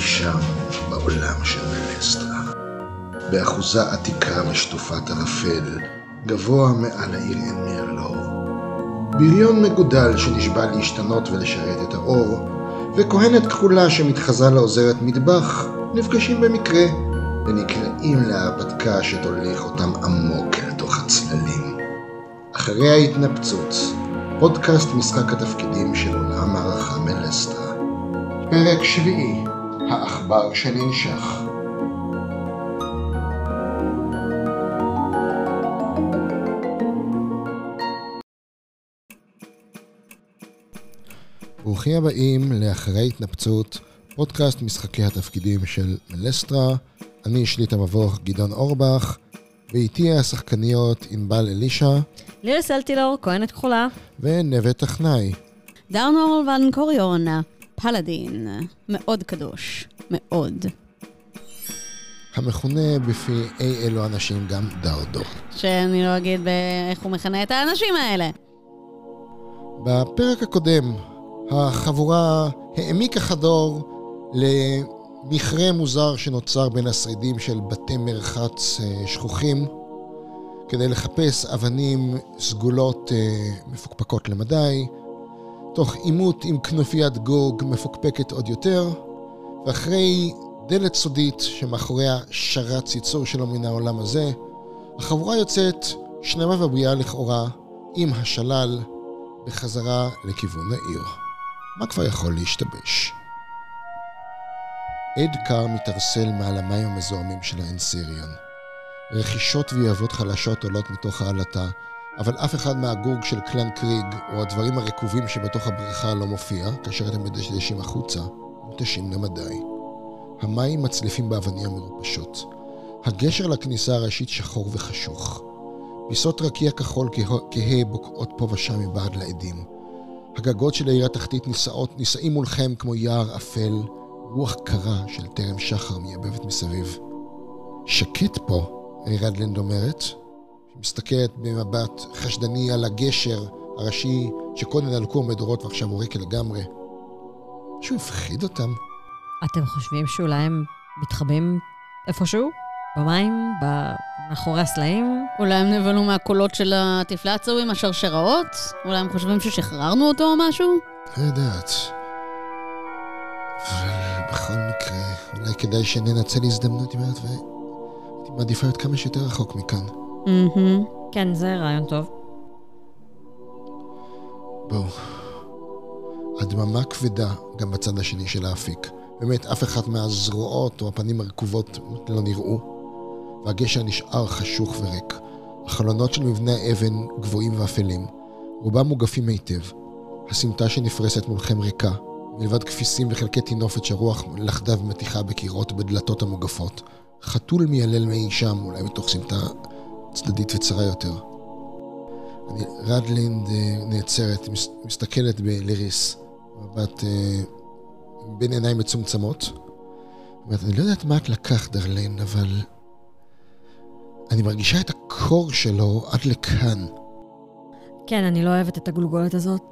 שם, בעולם של מלסטרה. באחוזה עתיקה ושטופת ערפל, גבוה מעל העיר עין מרלור. בריון מגודל שנשבע להשתנות ולשרת את האור, וכהנת כחולה שמתחזה לעוזרת מטבח, נפגשים במקרה, ונקלעים להרפתקה שתוליך אותם עמוק אל תוך הצללים. אחרי ההתנפצות, פודקאסט משחק התפקידים של עולם הערכה מלסטרה. פרק שביעי, העכבר שננשך. ברוכים הבאים לאחרי התנפצות, פודקאסט משחקי התפקידים של מלסטרה. אני שליט המבוך גדעון אורבך, ואיתי השחקניות ענבל אלישע לירי סלטילור, כהנת כחולה. ונווה טכנאי. דרנור ון קוריון, פלאדין, מאוד קדוש, מאוד. המכונה בפי אי אלו אנשים גם דרדו. שאני לא אגיד איך הוא מכנה את האנשים האלה. בפרק הקודם, החבורה העמיקה חדור למכרה מוזר שנוצר בין השרידים של בתי מרחץ אה, שכוחים, כדי לחפש אבנים סגולות אה, מפוקפקות למדי, תוך עימות עם כנופיית גוג מפוקפקת עוד יותר, ואחרי דלת סודית שמאחוריה שרץ יצור שלו מן העולם הזה, החבורה יוצאת שלמה ובריאה לכאורה עם השלל בחזרה לכיוון העיר. מה כבר יכול להשתבש? עד קר מתערסל מעל המים המזוהמים של האנסיריון. רכישות ויעבות חלשות עולות מתוך העלטה, אבל אף אחד מהגורג של קלן קריג, או הדברים הרקובים שבתוך הבריכה לא מופיע, כאשר אתם מדשדשים החוצה, מותשים למדי. המים מצליפים באבנים המרופשות. הגשר לכניסה הראשית שחור וחשוך. פיסות רקיע כחול כהה בוקעות פה ושם מבעד לעדים. הגגות של העיר התחתית נישאות, נישאים מולכם כמו יער אפל, רוח קרה של טרם שחר מייבבת מסביב. שקט פה, רדלנד אומרת, שמסתכלת במבט חשדני על הגשר הראשי שקודם נלקו מדורות ועכשיו הוא ריק לגמרי. משהו הפחיד אותם. אתם חושבים שאולי הם מתחבאים איפשהו? במים? מאחורי הסלעים? אולי הם נבלו מהקולות של הטיפלצו עם השרשראות? אולי הם חושבים ששחררנו אותו או משהו? לא יודעת. אבל בכל מקרה, אולי כדאי שננצל הזדמנות, אומרת, הייתי מעדיפה להיות כמה שיותר רחוק מכאן. כן, זה רעיון טוב. בואו. הדממה כבדה גם בצד השני של האפיק. באמת, אף אחת מהזרועות או הפנים הרקובות לא נראו, והגשר נשאר חשוך וריק. החלונות של מבנה האבן גבוהים ואפלים, רובם מוגפים היטב. הסמטה שנפרסת מולכם ריקה, מלבד כפיסים וחלקי טינופת שרוח לחדה ומתיחה בקירות ובדלתות המוגפות. חתול מיילל מאי שם, אולי מתוך סמטה צדדית וצרה יותר. אני, רדלינד אה, נעצרת, מסתכלת בליריס, מבט אה, בין עיניים מצומצמות. אומרת, אני לא יודעת מה את לקחת, דרלין, אבל אני מרגישה את הקור שלו עד לכאן. כן, אני לא אוהבת את הגולגולת הזאת.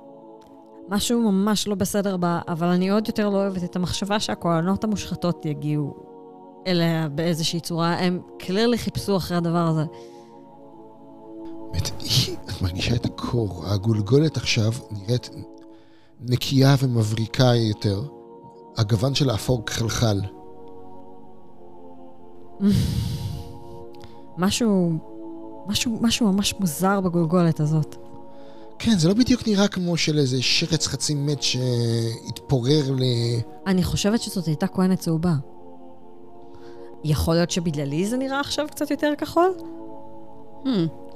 משהו ממש לא בסדר בה, אבל אני עוד יותר לא אוהבת את המחשבה שהכהנות המושחתות יגיעו אליה באיזושהי צורה. הם קלרלי חיפשו אחרי הדבר הזה. באמת, את מרגישה את הקור. הגולגולת עכשיו נראית נקייה ומבריקה יותר. הגוון שלה אפור כחלחל. משהו, משהו, משהו ממש מוזר בגולגולת הזאת. כן, זה לא בדיוק נראה כמו של איזה שרץ חצי מת שהתפורר ל... אני חושבת שזאת הייתה כהנת צהובה. יכול להיות שבגללי זה נראה עכשיו קצת יותר כחול? Hmm.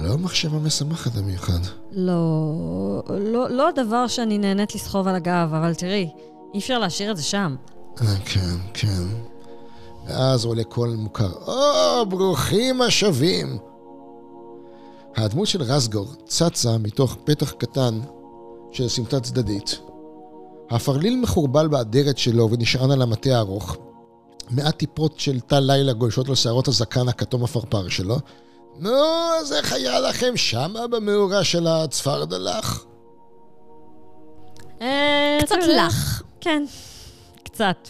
לא מחשבה משמחת במיוחד. לא, לא, לא הדבר שאני נהנית לסחוב על הגב, אבל תראי, אי אפשר להשאיר את זה שם. אה, כן, כן. ואז עולה קול מוכר, או, ברוכים השבים! הדמות של רסגור צצה מתוך פתח קטן של סמטה צדדית. הפרליל מחורבל באדרת שלו ונשען על המטה הארוך, מעט טיפות של טל לילה גולשות על שערות הזקן הכתום הפרפר שלו. נו, אז איך היה לכם שמה במאורה של הצפרדלח? אה, קצת לח. כן, קצת.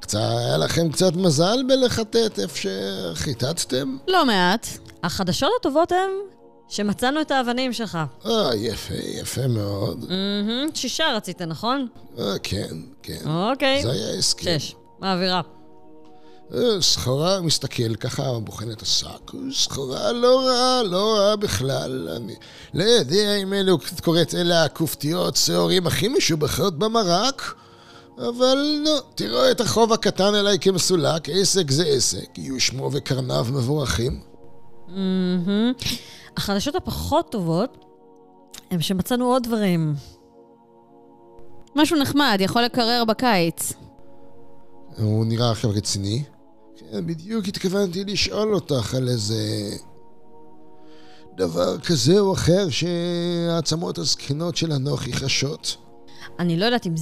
קצת, היה לכם קצת מזל בלחטט איפה שחיטטתם? לא מעט. החדשות הטובות הן שמצאנו את האבנים שלך. אה, יפה, יפה מאוד. מהמם, שישה רצית, נכון? אה, כן, כן. אוקיי. זה היה הסכם. שש. מעבירה. אה, סחורה, מסתכל ככה, בוחן את השק, סחורה לא רעה, לא רעה בכלל. אני לא יודע אם אלו קוראת אלה הכופתיות שעורים הכי משובחות במרק, אבל לא, תראו את החוב הקטן אליי כמסולק, עסק זה עסק, יהיו שמו וקרניו מבורכים. מהמם. החדשות הפחות טובות הם שמצאנו עוד דברים. משהו נחמד, יכול לקרר בקיץ. הוא נראה עכשיו רציני. כן, בדיוק התכוונתי לשאול אותך על איזה דבר כזה או אחר שהעצמות הזקנות של אנוכי חשות. אני לא יודעת אם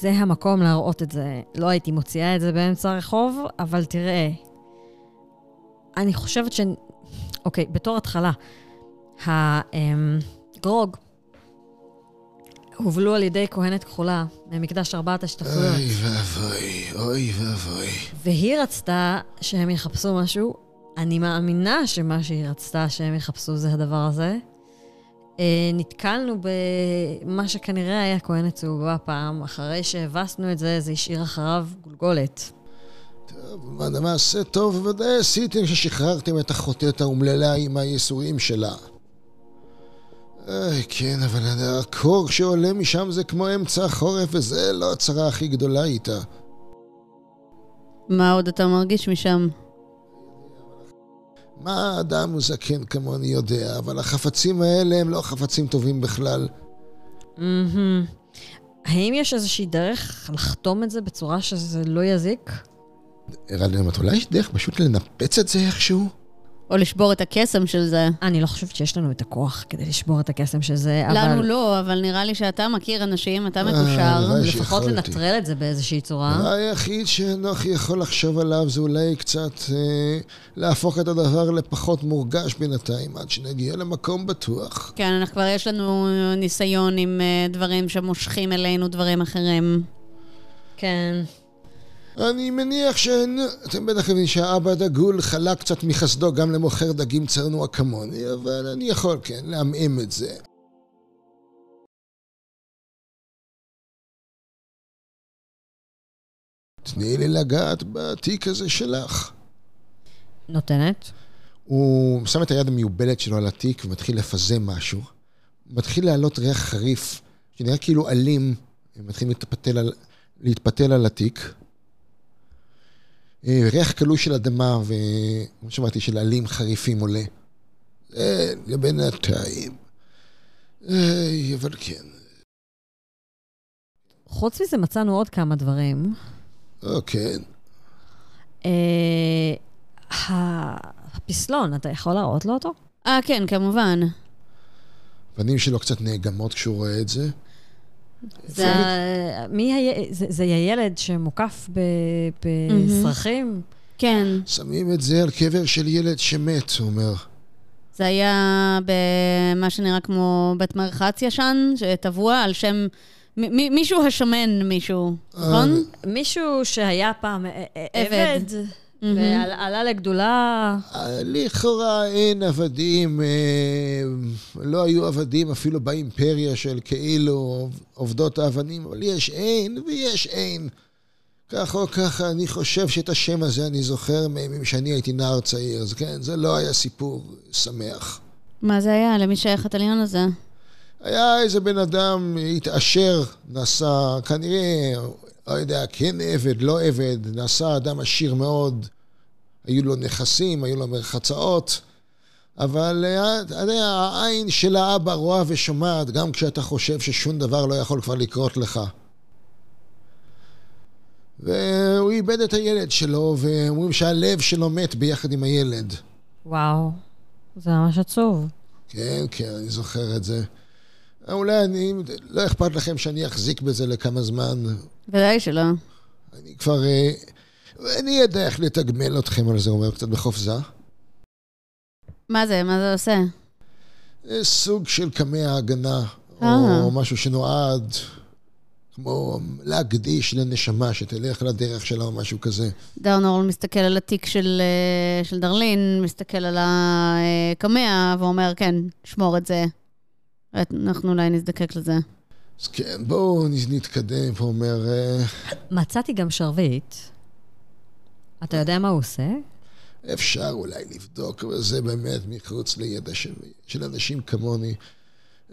זה המקום להראות את זה. לא הייתי מוציאה את זה באמצע הרחוב, אבל תראה, אני חושבת ש... אוקיי, בתור התחלה, הגרוג הובלו על ידי כהנת כחולה ממקדש ארבעת השתחוויות, אוי ואבוי, אוי ואבוי. והיא רצתה שהם יחפשו משהו. אני מאמינה שמה שהיא רצתה שהם יחפשו זה הדבר הזה. אה, נתקלנו במה שכנראה היה כהנת צהובה פעם, אחרי שהבסנו את זה, זה השאיר אחריו גולגולת. טוב, מה מעשה טוב ודאי עשיתם ששחררתם את החוטאת האומללה עם הייסורים שלה. אוי, כן, אבל הקור שעולה משם זה כמו אמצע החורף, וזה לא הצרה הכי גדולה איתה. מה עוד אתה מרגיש משם? מה אדם הוא זקן כמוני יודע, אבל החפצים האלה הם לא חפצים טובים בכלל. מהמם. האם יש איזושהי דרך לחתום את זה בצורה שזה לא יזיק? ערן אולי יש דרך פשוט לנפץ את זה איכשהו? או לשבור את הקסם של זה. אני לא חושבת שיש לנו את הכוח כדי לשבור את הקסם של זה, אבל... לנו לא, אבל נראה לי שאתה מכיר אנשים, אתה אה, מקושר. לפחות. לנטרל את זה באיזושהי צורה. הדבר היחיד שאנוכי יכול לחשוב עליו זה אולי קצת אה, להפוך את הדבר לפחות מורגש בינתיים, עד שנגיע למקום בטוח. כן, אנחנו כבר יש לנו ניסיון עם אה, דברים שמושכים אלינו דברים אחרים. כן. אני מניח שאתם בטח יודעים שהאבא דגול חלק קצת מחסדו גם למוכר דגים צרנוע כמוני, אבל אני יכול, כן, לעמעם את זה. תני לי לגעת בתיק הזה שלך. נותנת. הוא שם את היד המיובלת שלו על התיק ומתחיל לפזם משהו. מתחיל לעלות ריח חריף, שנראה כאילו אלים, מתחיל להתפתל על, להתפתל על התיק. אה, ריח קלוי של אדמה, וכמו שאמרתי, של עלים חריפים עולה. זה לבינתיים. איי, אבל כן. חוץ מזה מצאנו עוד כמה דברים. אוקיי. אה, הפסלון, אתה יכול להראות לו אותו? אה, כן, כמובן. הפנים שלו קצת נאגמות כשהוא רואה את זה. זה, מי היה, זה, זה הילד שמוקף ב- בסרחים? כן, שמים את זה על קבר של ילד שמת, הוא אומר. זה היה במה שנראה כמו בית מרחץ ישן, שטבוע על שם מ- מ- מישהו השמן מישהו, נכון? מישהו שהיה פעם עבד. עבד, ועלה לגדולה. לכאורה אין עבדים, אה, לא היו עבדים אפילו באימפריה של כאילו עובדות האבנים, אבל יש אין ויש אין. כך או ככה, אני חושב שאת השם הזה אני זוכר מימים שאני הייתי נער צעיר, אז כן, זה לא היה סיפור שמח. מה זה היה? למי שייך התליון הזה? היה איזה בן אדם התעשר, נעשה, כנראה, לא יודע, כן עבד, לא עבד, נעשה אדם עשיר מאוד. היו לו נכסים, היו לו מרחצאות, אבל אה, אתה יודע, העין של האבא רואה ושומעת, גם כשאתה חושב ששום דבר לא יכול כבר לקרות לך. והוא איבד את הילד שלו, ואומרים שהלב שלו מת ביחד עם הילד. וואו, זה ממש עצוב. כן, כן, אני זוכר את זה. אולי אני, לא אכפת לכם שאני אחזיק בזה לכמה זמן. ודאי שלא. אני כבר... אה, אני אדע איך לתגמל אתכם על זה, אומר קצת בחופזה. מה זה? מה זה עושה? זה סוג של קמע ההגנה, אה. או משהו שנועד, כמו להקדיש לנשמה שתלך לדרך שלה או משהו כזה. דרנורל מסתכל על התיק של, אה, של דרלין, מסתכל על הקמע ואומר, כן, שמור את זה. אנחנו אולי נזדקק לזה. אז כן, בואו נתקדם, הוא אומר... אה, מצאתי גם שרביט. אתה יודע מה הוא עושה? אפשר אולי לבדוק, אבל זה באמת מחוץ לידע של, של אנשים כמוני.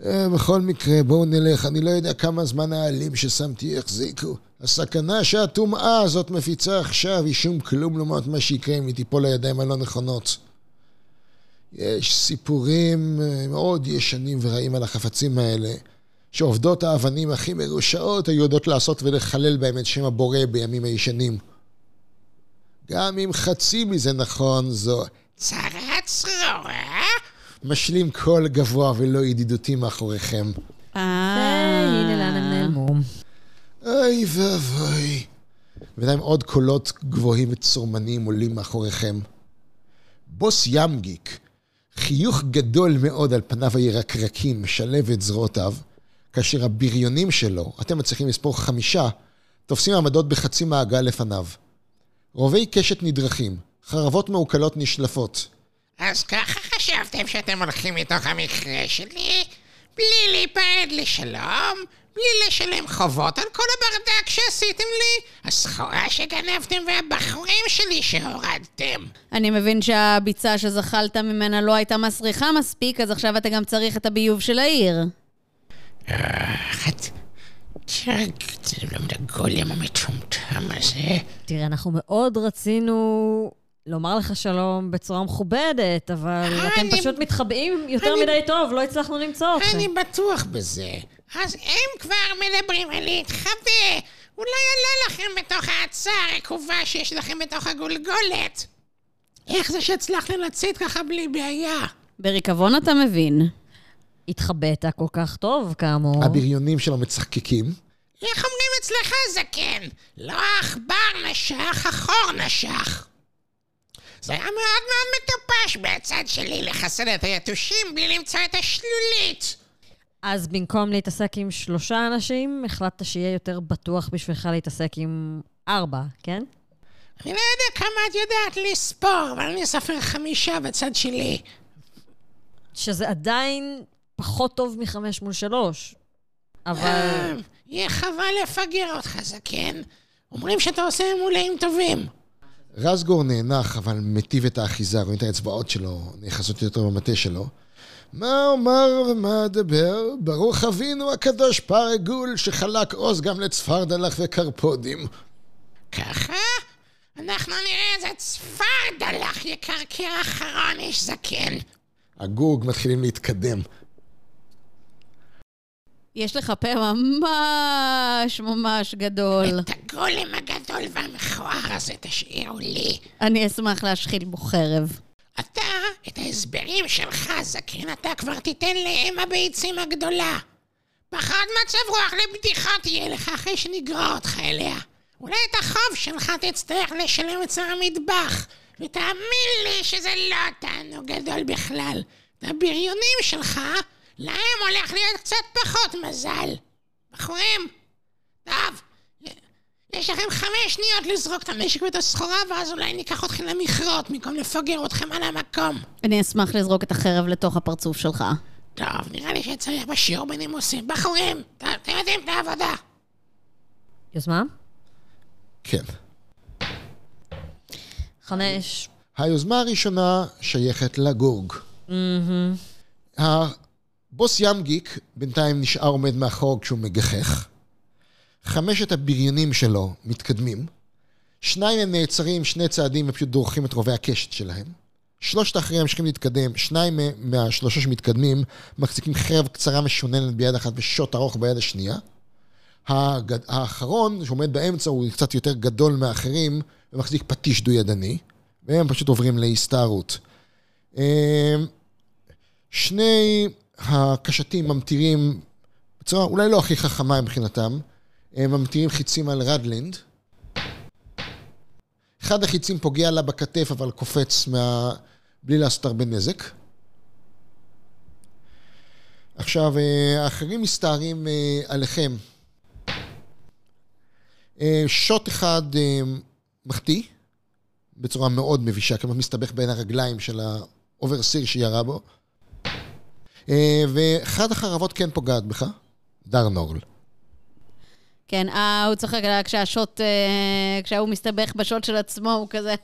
אה, בכל מקרה, בואו נלך. אני לא יודע כמה זמן העלים ששמתי יחזיקו. הסכנה שהטומאה הזאת מפיצה עכשיו היא שום כלום לעומת מה שיקרה אם היא תיפול לידיים הלא נכונות. יש סיפורים אה, מאוד ישנים ורעים על החפצים האלה, שעובדות האבנים הכי מרושעות היו יודעות לעשות ולחלל בהם את שם הבורא בימים הישנים. גם אם חצי מזה נכון, זו צרה צרורה, משלים קול גבוה ולא ידידותי מאחוריכם. אה, הנה לאן הם נעלמו. אוי ואבוי. בינתיים עוד קולות גבוהים וצורמניים עולים מאחוריכם. בוס ימגיק, חיוך גדול מאוד על פניו הירקרקים, משלב את זרועותיו, כאשר הבריונים שלו, אתם מצליחים לספור חמישה, תופסים עמדות בחצי מעגל לפניו. רובי קשת נדרכים, חרבות מעוקלות נשלפות. אז ככה חשבתם שאתם הולכים מתוך המכרה שלי? בלי להיפרד לשלום? בלי לשלם חובות על כל הברדק שעשיתם לי? הסחורה שגנבתם והבחורים שלי שהורדתם. אני מבין שהביצה שזחלת ממנה לא הייתה מסריחה מספיק, אז עכשיו אתה גם צריך את הביוב של העיר. הגולם המטומטם הזה. תראה, אנחנו מאוד רצינו לומר לך שלום בצורה מכובדת, אבל אתם פשוט מתחבאים יותר מדי טוב, לא הצלחנו למצוא אתכם. אני בטוח בזה. אז אם כבר מדברים על להתחבא, אולי עלה לכם בתוך ההצעה הרקובה שיש לכם בתוך הגולגולת. איך זה שהצלחתם לצאת ככה בלי בעיה? בריקבון אתה מבין. התחבאת כל כך טוב, כאמור. הבריונים שלו מצחקקים. איך אומרים אצלך, זקן? לא העכבר נשך, החור נשך. זה היה מאוד מאוד מטופש מהצד שלי לחסל את היתושים בלי למצוא את השלולית. אז במקום להתעסק עם שלושה אנשים, החלטת שיהיה יותר בטוח בשבילך להתעסק עם ארבע, כן? אני לא יודע כמה את יודעת לספור, אבל אני אספר חמישה בצד שלי. שזה עדיין פחות טוב מחמש מול שלוש. אבל... אה, יהיה חבל לפגר אותך, זקן. אומרים שאתה עושה מולאים טובים. רזגור נאנח, אבל מטיב את האחיזה, רואים את האצבעות שלו, נאחזות יותר במטה שלו. מה אומר ומה אדבר? ברוך אבינו הקדוש פרגול, שחלק עוז גם לצפרדלח וקרפודים. ככה? אנחנו נראה איזה צפרדלח יקרקר אחרון איש זקן. הגוג מתחילים להתקדם. יש לך פה ממש ממש גדול. את הגולם הגדול והמכוער הזה תשאירו לי. אני אשמח להשחיל בו חרב. אתה, את ההסברים שלך, זקן, אתה כבר תיתן לאם הביצים הגדולה. פחד מצב רוח לבדיחה תהיה לך אחרי שנגרור אותך אליה. אולי את החוב שלך תצטרך לשלם אצל המטבח. ותאמין לי שזה לא תענוג גדול בכלל. הבריונים שלך, להם הולך להיות קצת פחות מזל. בחורים, טוב, יש לכם חמש שניות לזרוק את הנשק ואת הסחורה, ואז אולי ניקח אתכם למכרות במקום לפגר אתכם על המקום. אני אשמח לזרוק את החרב לתוך הפרצוף שלך. טוב, נראה לי שצריך בשיעור בנימוסים. בחורים, אתם יודעים את העבודה. יוזמה? כן. חמש. היוזמה הראשונה שייכת לגורג. הבוס ימגיק בינתיים נשאר עומד מאחור כשהוא מגחך. חמשת הבריונים שלו מתקדמים. שניים הם נעצרים שני צעדים ופשוט דורכים את רובי הקשת שלהם. שלושת האחרים ממשיכים להתקדם, שניים מהשלושה שמתקדמים מחזיקים חרב קצרה משוננת ביד אחת ושוט ארוך ביד השנייה. הגד... האחרון, שעומד באמצע, הוא קצת יותר גדול מאחרים ומחזיק פטיש דו-ידני, והם פשוט עוברים להסתערות. אמ, שני הקשתים ממטירים בצורה אולי לא הכי חכמה מבחינתם, הם ממטירים חיצים על רדלינד. אחד החיצים פוגע לה בכתף, אבל קופץ מה... בלי לעשות הרבה נזק. עכשיו, האחרים מסתערים עליכם. אה, שוט אחד אה, מחטיא, בצורה מאוד מבישה, כמעט מסתבך בין הרגליים של ה overseer שירה בו. אה, ואחד החרבות כן פוגעת בך, דרנורל. כן, אה, הוא צוחק עליה כשהשוט, אה, כשהוא מסתבך בשוט של עצמו, הוא כזה,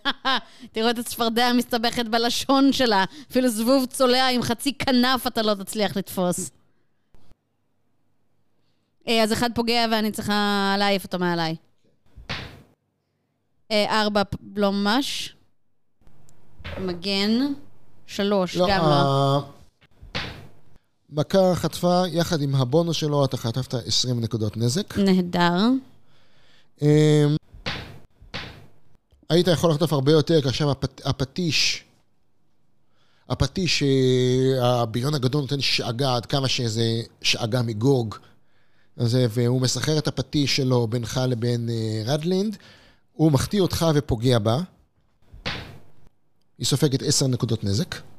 תראו את הצפרדע מסתבכת בלשון שלה. אפילו זבוב צולע עם חצי כנף אתה לא תצליח לתפוס. אה, אז אחד פוגע ואני צריכה להעיף אותו מעליי. אה, ארבע לא ממש. מגן. שלוש, גם לא. מכה חטפה, יחד עם הבונוס שלו, אתה חטפת 20 נקודות נזק. נהדר. אמ, היית יכול לחטוף הרבה יותר, כי עכשיו הפט, הפטיש, הפטיש, אה, הבריון הגדול נותן שאגה, עד כמה שזה שאגה מגורג. אז, אה, והוא מסחרר את הפטיש שלו בינך לבין אה, רדלינד. הוא מחטיא אותך ופוגע בה. היא סופגת 10 נקודות נזק.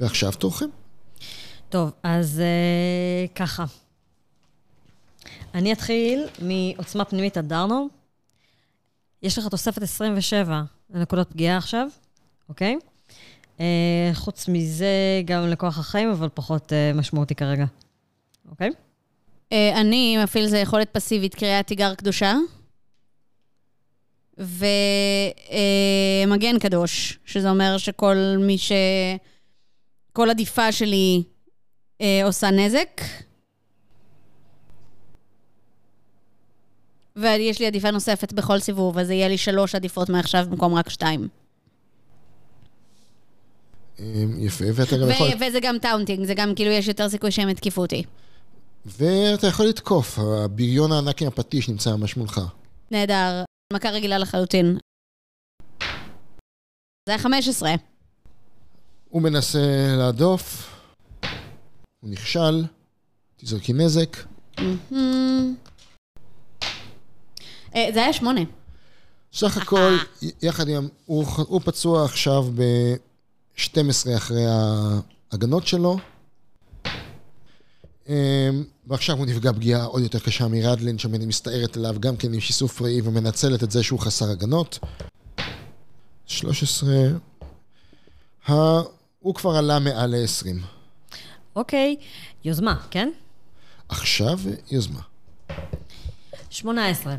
ועכשיו תורכם. טוב, אז אה, ככה. אני אתחיל מעוצמה פנימית עד דרנור. יש לך תוספת 27 לנקודות פגיעה עכשיו, אוקיי? אה, חוץ מזה, גם לכוח החיים, אבל פחות אה, משמעותי כרגע, אוקיי? אה, אני מפעיל זה יכולת פסיבית, קריאת תיגר קדושה. ומגן קדוש, שזה אומר שכל מי ש... כל עדיפה שלי אה, עושה נזק. ויש לי עדיפה נוספת בכל סיבוב, אז יהיה לי שלוש עדיפות מעכשיו במקום רק שתיים. אמ, יפה, ואתה גם יכול... וזה גם taunting, זה גם כאילו יש יותר סיכוי שהם יתקיפו אותי. ואתה יכול לתקוף, הבריון הענק עם הפטיש נמצא ממש מולך. נהדר. מכה רגילה לחלוטין. זה היה 15. הוא מנסה להדוף, הוא נכשל, תזרקי נזק. מהמם. אה, זה היה שמונה. סך הכל, יחד עם... הוא, הוא פצוע עכשיו ב-12 אחרי ההגנות שלו. אמ, ועכשיו הוא נפגע פגיעה עוד יותר קשה מרדלין, שמסתערת עליו גם כן עם שיסוף ראי ומנצלת את זה שהוא חסר הגנות. 13. הוא כבר עלה מעל ל-20. אוקיי, יוזמה, כן? עכשיו יוזמה. 18.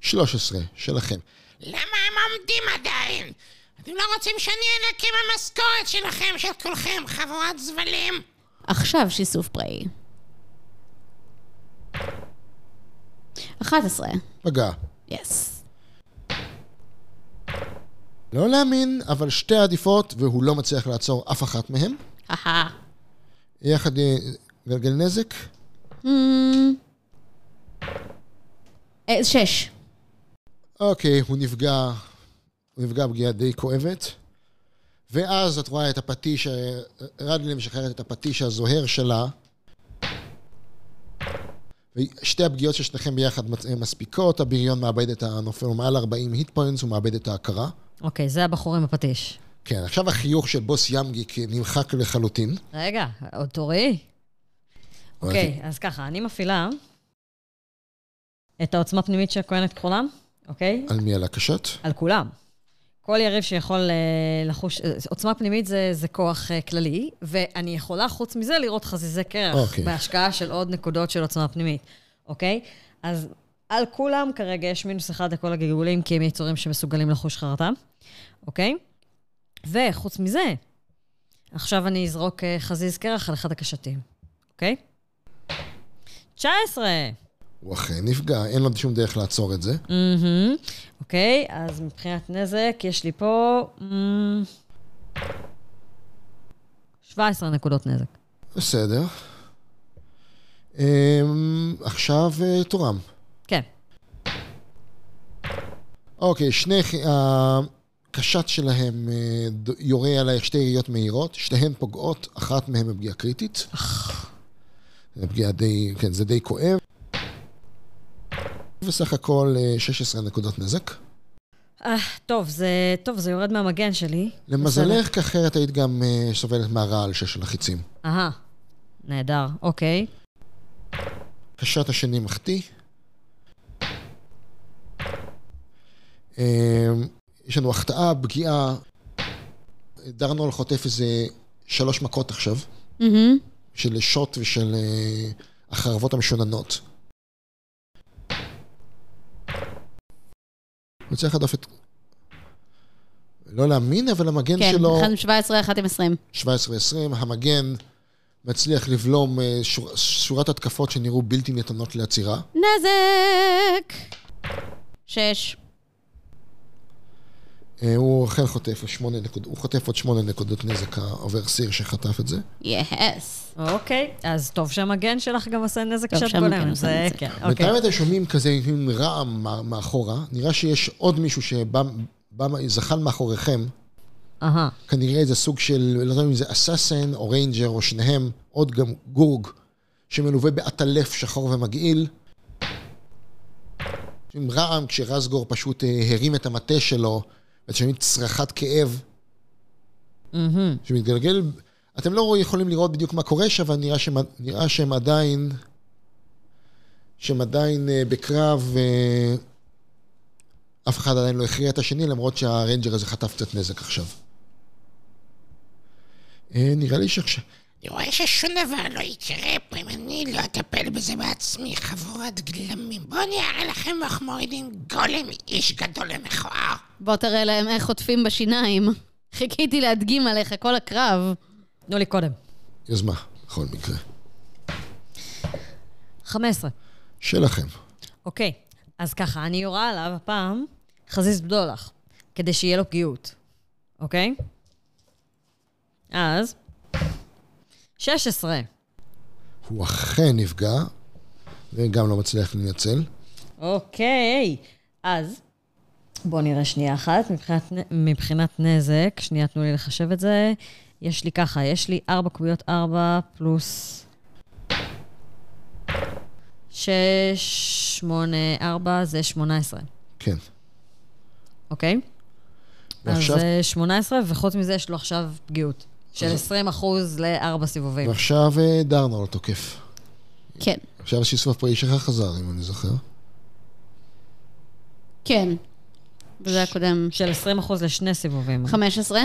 13, שלכם. למה הם עומדים עדיין? אתם לא רוצים שאני אנקה מהמשכורת שלכם, של כולכם, חבורת זבלים? עכשיו שיסוף פראי. 11. פגע. יס. לא להאמין, אבל שתי עדיפות, והוא לא מצליח לעצור אף אחת מהן. אהה. יחד אה, גלגל נזק. אמ, אה, שש. אוקיי, הוא נפגע, הוא נפגע פגיעה די כואבת. ואז את רואה את הפטיש, אה, רדלין משחררת את הפטיש הזוהר שלה. ושתי הפגיעות של שניכם ביחד מספיקות, הבריון מאבד את הנופל, הוא מעל 40 היט פוינטס, הוא מאבד את ההכרה. אוקיי, זה הבחור עם הפטיש. כן, עכשיו החיוך של בוס ימגיק נמחק לחלוטין. רגע, עוד תורי. אוקיי, אז ככה, אני מפעילה את העוצמה הפנימית של הכהנת כחולה, אוקיי? על מי על הקשות? על כולם. כל יריב שיכול אה, לחוש... אה, עוצמה פנימית זה, זה כוח אה, כללי, ואני יכולה חוץ מזה לראות חזיזי קרח, אוקיי. בהשקעה של עוד נקודות של עוצמה פנימית, אוקיי? אז על כולם כרגע יש מינוס אחד לכל הגלגולים, כי הם יצורים שמסוגלים לחוש חרטה, אוקיי? וחוץ מזה, עכשיו אני אזרוק אה, חזיז קרח על אחד הקשתים, אוקיי? 19! הוא אכן נפגע, אין לו שום דרך לעצור את זה. אוקיי, אז מבחינת נזק, יש לי פה... אמ, 17 נקודות נזק. בסדר. אמ, עכשיו אה, תורם. כן. אוקיי, שני... ח- הקשת שלהם אה, יורה עלייך שתי יריות מהירות, שתיהן פוגעות, אחת מהן בפגיעה קריטית. זה פגיעה די... כן, זה די כואב. וסך הכל אה, 16 נקודות נזק. אה, טוב, זה, טוב, זה יורד מהמגן שלי. למזלך, כי אחרת היית גם אה, סובלת מהרעל של החיצים. אהה, נהדר, אוקיי. קשת השני מחטיא. יש לנו החטאה, פגיעה. דרנול חוטף איזה שלוש מכות עכשיו, מהמם. של שוט ושל אה, החרבות המשוננות. הוא צריך להדוף את... לא להאמין, אבל המגן כן, שלו... עם 17, אחד עם 20. 17-20, המגן מצליח לבלום אה, שור, שורת התקפות שנראו בלתי ניתנות לעצירה. נזק! שש. אה, הוא אכן חוטף שמונה נקודות, הוא חוטף עוד שמונה נקודות נזק ה overseer שחטף את זה. yes. אוקיי, אז טוב שהמגן שלך גם עושה נזק כשאת בולמת. עושה זה. כן, אוקיי. בינתיים אתם שומעים כזה מין רעם מאחורה, נראה שיש עוד מישהו שבא, בא, זחל מאחוריכם, אהה. כנראה איזה סוג של, לא יודע אם זה assassin או ranger או שניהם, עוד גם גורג, שמלווה בעטלף שחור ומגעיל. עם רעם כשרסגור פשוט אה, הרים את המטה שלו, ואתם שומעים צרחת כאב מהמם. שמתגלגל. אתם לא יכולים לראות בדיוק מה קורה שם, אבל נראה שהם, נראה שהם עדיין, שהם עדיין אה, בקרב, אה, אף אחד עדיין לא הכריע את השני, למרות שהריינג'ר הזה חטף קצת נזק עכשיו. אה, נראה לי שעכשיו... אני רואה ששום דבר לא יקרה פה אם אני לא אטפל בזה בעצמי, חבורת גלמים. בואו אני אראה לכם איך מורידים גולם איש גדול ומכוער. בוא תראה להם איך חוטפים בשיניים. חיכיתי להדגים עליך כל הקרב. תנו לי קודם. יוזמה, בכל מקרה. 15. שלכם. אוקיי, אז ככה, אני יורה עליו הפעם חזיז בדולח, כדי שיהיה לו פגיעות, אוקיי? אז, 16. הוא אכן נפגע, וגם לא מצליח לנצל. אוקיי, אז בואו נראה שנייה אחת. מבחינת, מבחינת נזק, שנייה תנו לי לחשב את זה. יש לי ככה, יש לי 4 קוביות 4 פלוס 6, 8, 4 זה 18, כן. אוקיי? ועכשיו, אז אה, 18, וחוץ מזה יש לו עכשיו פגיעות. של 20 אחוז לארבע סיבובים. ועכשיו אה, דרנול תוקף. כן. עכשיו השיסוף הפראי שלך חזר, אם אני זוכר. כן. וזה הקודם. של 20 אחוז לשני סיבובים. 15?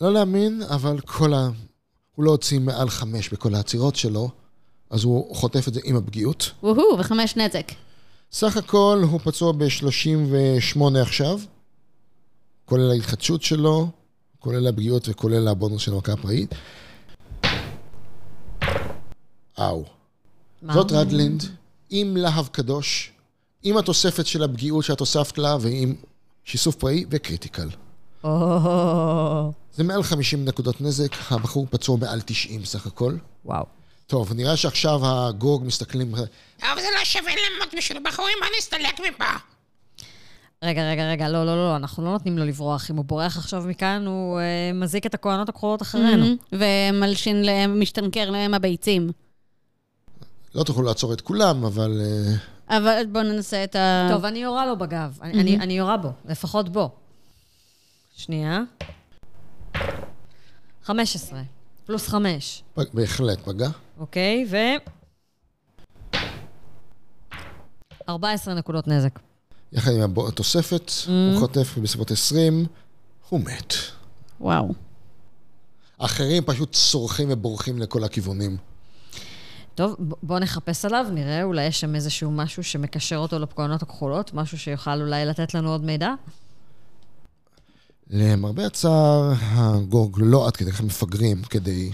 לא להאמין, אבל כל ה... הוא לא הוציא מעל חמש בכל העצירות שלו, אז הוא חוטף את זה עם הפגיעות. וואו, וחמש נזק. סך הכל הוא פצוע ב-38 עכשיו, כולל ההתחדשות שלו, כולל הפגיעות וכולל הבונוס של המכה הפראית. אאו. זאת רדלינד, עם להב קדוש, עם התוספת של הפגיעות שאת הוספת לה, ועם שיסוף פראי וקריטיקל. זה מעל 50 נקודות נזק, הבחור פצוע מעל 90 סך הכל. וואו. טוב, נראה שעכשיו הגורג מסתכלים... אבל זה לא שווה למות בשביל בחורים, בוא נסתלק מפה. רגע, רגע, רגע, לא, לא, לא, אנחנו לא נותנים לו לברוח. אם הוא בורח עכשיו מכאן, הוא אה, מזיק את הכהנות הכחולות אחרינו. ומלשין להם, משתנקר להם הביצים. לא תוכלו לעצור את כולם, אבל... אה, אבל בואו ננסה את ה... טוב, אני יורה לו בגב. אני, אני, אני יורה בו, לפחות בו. שנייה. 15, פלוס 5, פג- בהחלט פגע. אוקיי? ו... 14 נקודות נזק. יחד עם התוספת, הוא חוטף בסביבות 20, הוא מת. וואו. האחרים פשוט צורכים ובורחים לכל הכיוונים. טוב, ב- בוא נחפש עליו, נראה, אולי יש שם איזשהו משהו שמקשר אותו לפקעונות הכחולות, משהו שיוכל אולי לתת לנו עוד מידע? למרבה הצער, הגורג לא עד כדי כך מפגרים כדי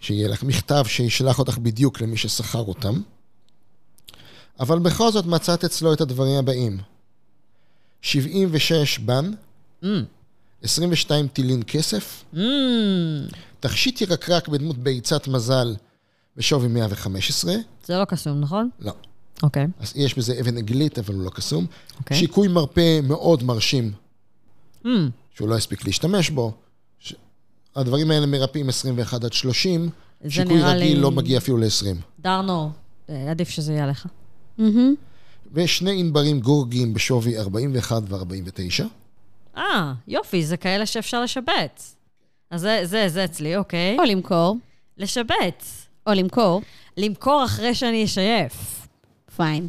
שיהיה לך מכתב שישלח אותך בדיוק למי ששכר אותם. אבל בכל זאת מצאת אצלו את הדברים הבאים. 76 בן, Mm. 22 טילין כסף, Mm. תכשיט ירקרק בדמות ביצת מזל בשווי 115. זה לא קסום, נכון? לא. אוקיי. אז יש בזה אבן עגלית, אבל הוא לא קסום. אוקיי. שיקוי מרפא מאוד מרשים, Mm. שהוא לא הספיק להשתמש בו. ש... הדברים האלה מרפאים 21 עד 30, זה שיקוי רגיל לי- לא מגיע אפילו ל-20. דרנור, אה, עדיף שזה יהיה עליך. מהמם. ושני ענברים גורגים בשווי 41 ו-49. אה, יופי, זה כאלה שאפשר לשבץ. אז זה, זה, זה אצלי, אוקיי. או למכור. לשבץ. או למכור. למכור אחרי שאני אשייף. פיין.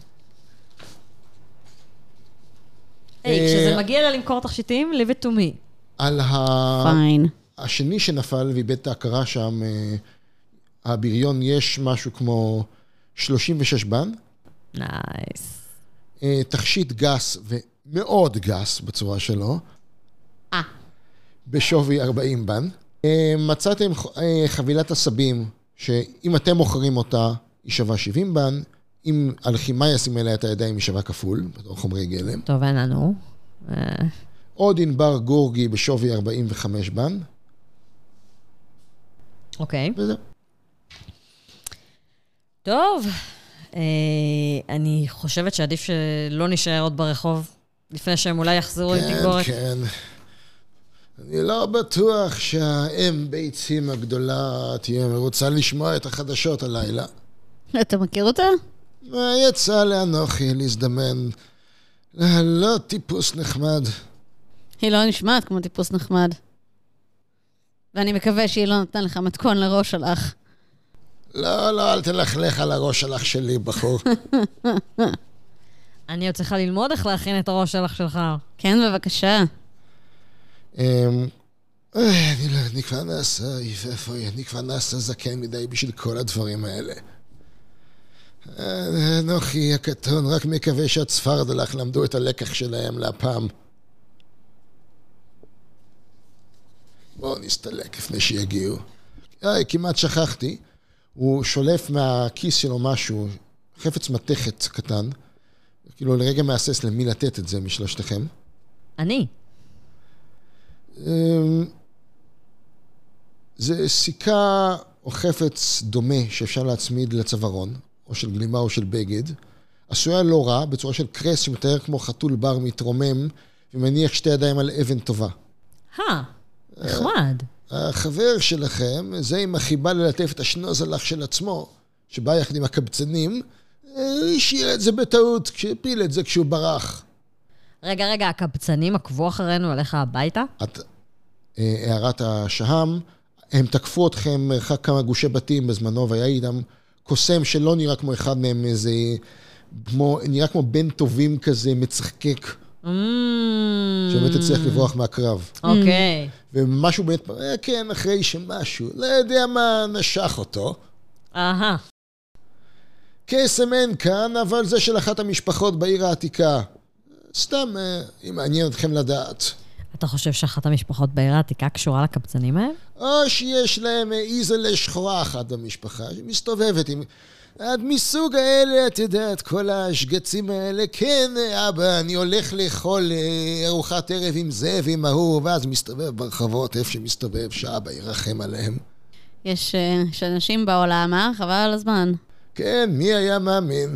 היי, אה, כשזה מגיע ללמכור תכשיטים, leave it to me. על ה... פיין. השני שנפל ואיבד את ההכרה שם, אה, הבריון, יש משהו כמו 36 בן, נייס. אה, תכשיט גס ומאוד גס בצורה שלו, אה. בשווי 40 בן. אה, מצאתם אה, חבילת עשבים, שאם אתם מוכרים אותה, היא שווה 70 בן, אם הלחימה ישים אליה את הידיים, היא שווה כפול, בתור חומרי גלם. טוב, אין לנו. עוד ענבר גורגי בשווי 45 בן, אוקיי. וזהו. טוב, אני חושבת שעדיף שלא נישאר עוד ברחוב, לפני שהם אולי יחזרו עם כן, תגבורת. כן. אני לא בטוח שהאם ביצים הגדולה תהיה מרוצה לשמוע את החדשות הלילה. אתה מכיר אותה? יצא לאנוכי להזדמן להעלות טיפוס נחמד. היא לא נשמעת כמו טיפוס נחמד. ואני מקווה שהיא לא נתנה לך מתכון לראש שלך. לא, לא, אל תלכלך על הראש שלך שלי, בחור. אני עוד צריכה ללמוד איך להכין את הראש שלך שלך. כן, בבקשה. אמ, אה, אני לא, אני כבר נעשה, איפה, אני כבר נעשה זקן מדי בשביל כל הדברים האלה. אה, אנוכי הקטון, רק מקווה שהצפרדלח למדו את הלקח שלהם להפעם. בואו נסתלק לפני שיגיעו. איי, כמעט שכחתי. הוא שולף מהכיס שלו משהו, חפץ מתכת קטן, כאילו לרגע מהסס למי לתת את זה משלושתכם. אני. אמ, זה סיכה או חפץ דומה שאפשר להצמיד לצווארון, או של גלימה או של בגד. עשויה לא רע, בצורה של קרס שמתאר כמו חתול בר מתרומם ומניח שתי ידיים על אבן טובה. אה, נחמד. החבר שלכם, זה עם החיבה ללטף את השנוזלח של עצמו, שבא יחד עם הקבצנים, אה, השאיר את זה בטעות, כשהפיל את זה כשהוא ברח. רגע, רגע, הקבצנים עקבו אחרינו אליך הביתה? את, אה, הערת השהם, הם תקפו אתכם מרחק כמה גושי בתים בזמנו, והיה איתם קוסם שלא נראה כמו אחד מהם, איזה... כמו, נראה כמו בן טובים כזה, מצחקק. שבאמת הצליח לברוח מהקרב. אוקיי. ומשהו באמת, אה, כן, אחרי שמשהו, לא יודע מה נשך אותו. אהה. קסם אין כאן, אבל זה של אחת המשפחות בעיר העתיקה. סתם, אה, אם מעניין אתכם לדעת. אתה חושב שאחת המשפחות בעיר העתיקה קשורה לקבצנים האלה? או שיש להם אה, איזלה שחורה אחת במשפחה, שמסתובבת עם... את מסוג האלה, את יודעת, כל השגצים האלה, כן, אבא, אני הולך לאכול אה, ארוחת ערב עם זה ועם ההוא, ואז מסתובב ברחבות, איפה שמסתובב, שאבא ירחם עליהם. יש, אה, יש אנשים בעולם, אה? חבל על הזמן. כן, מי היה מאמין?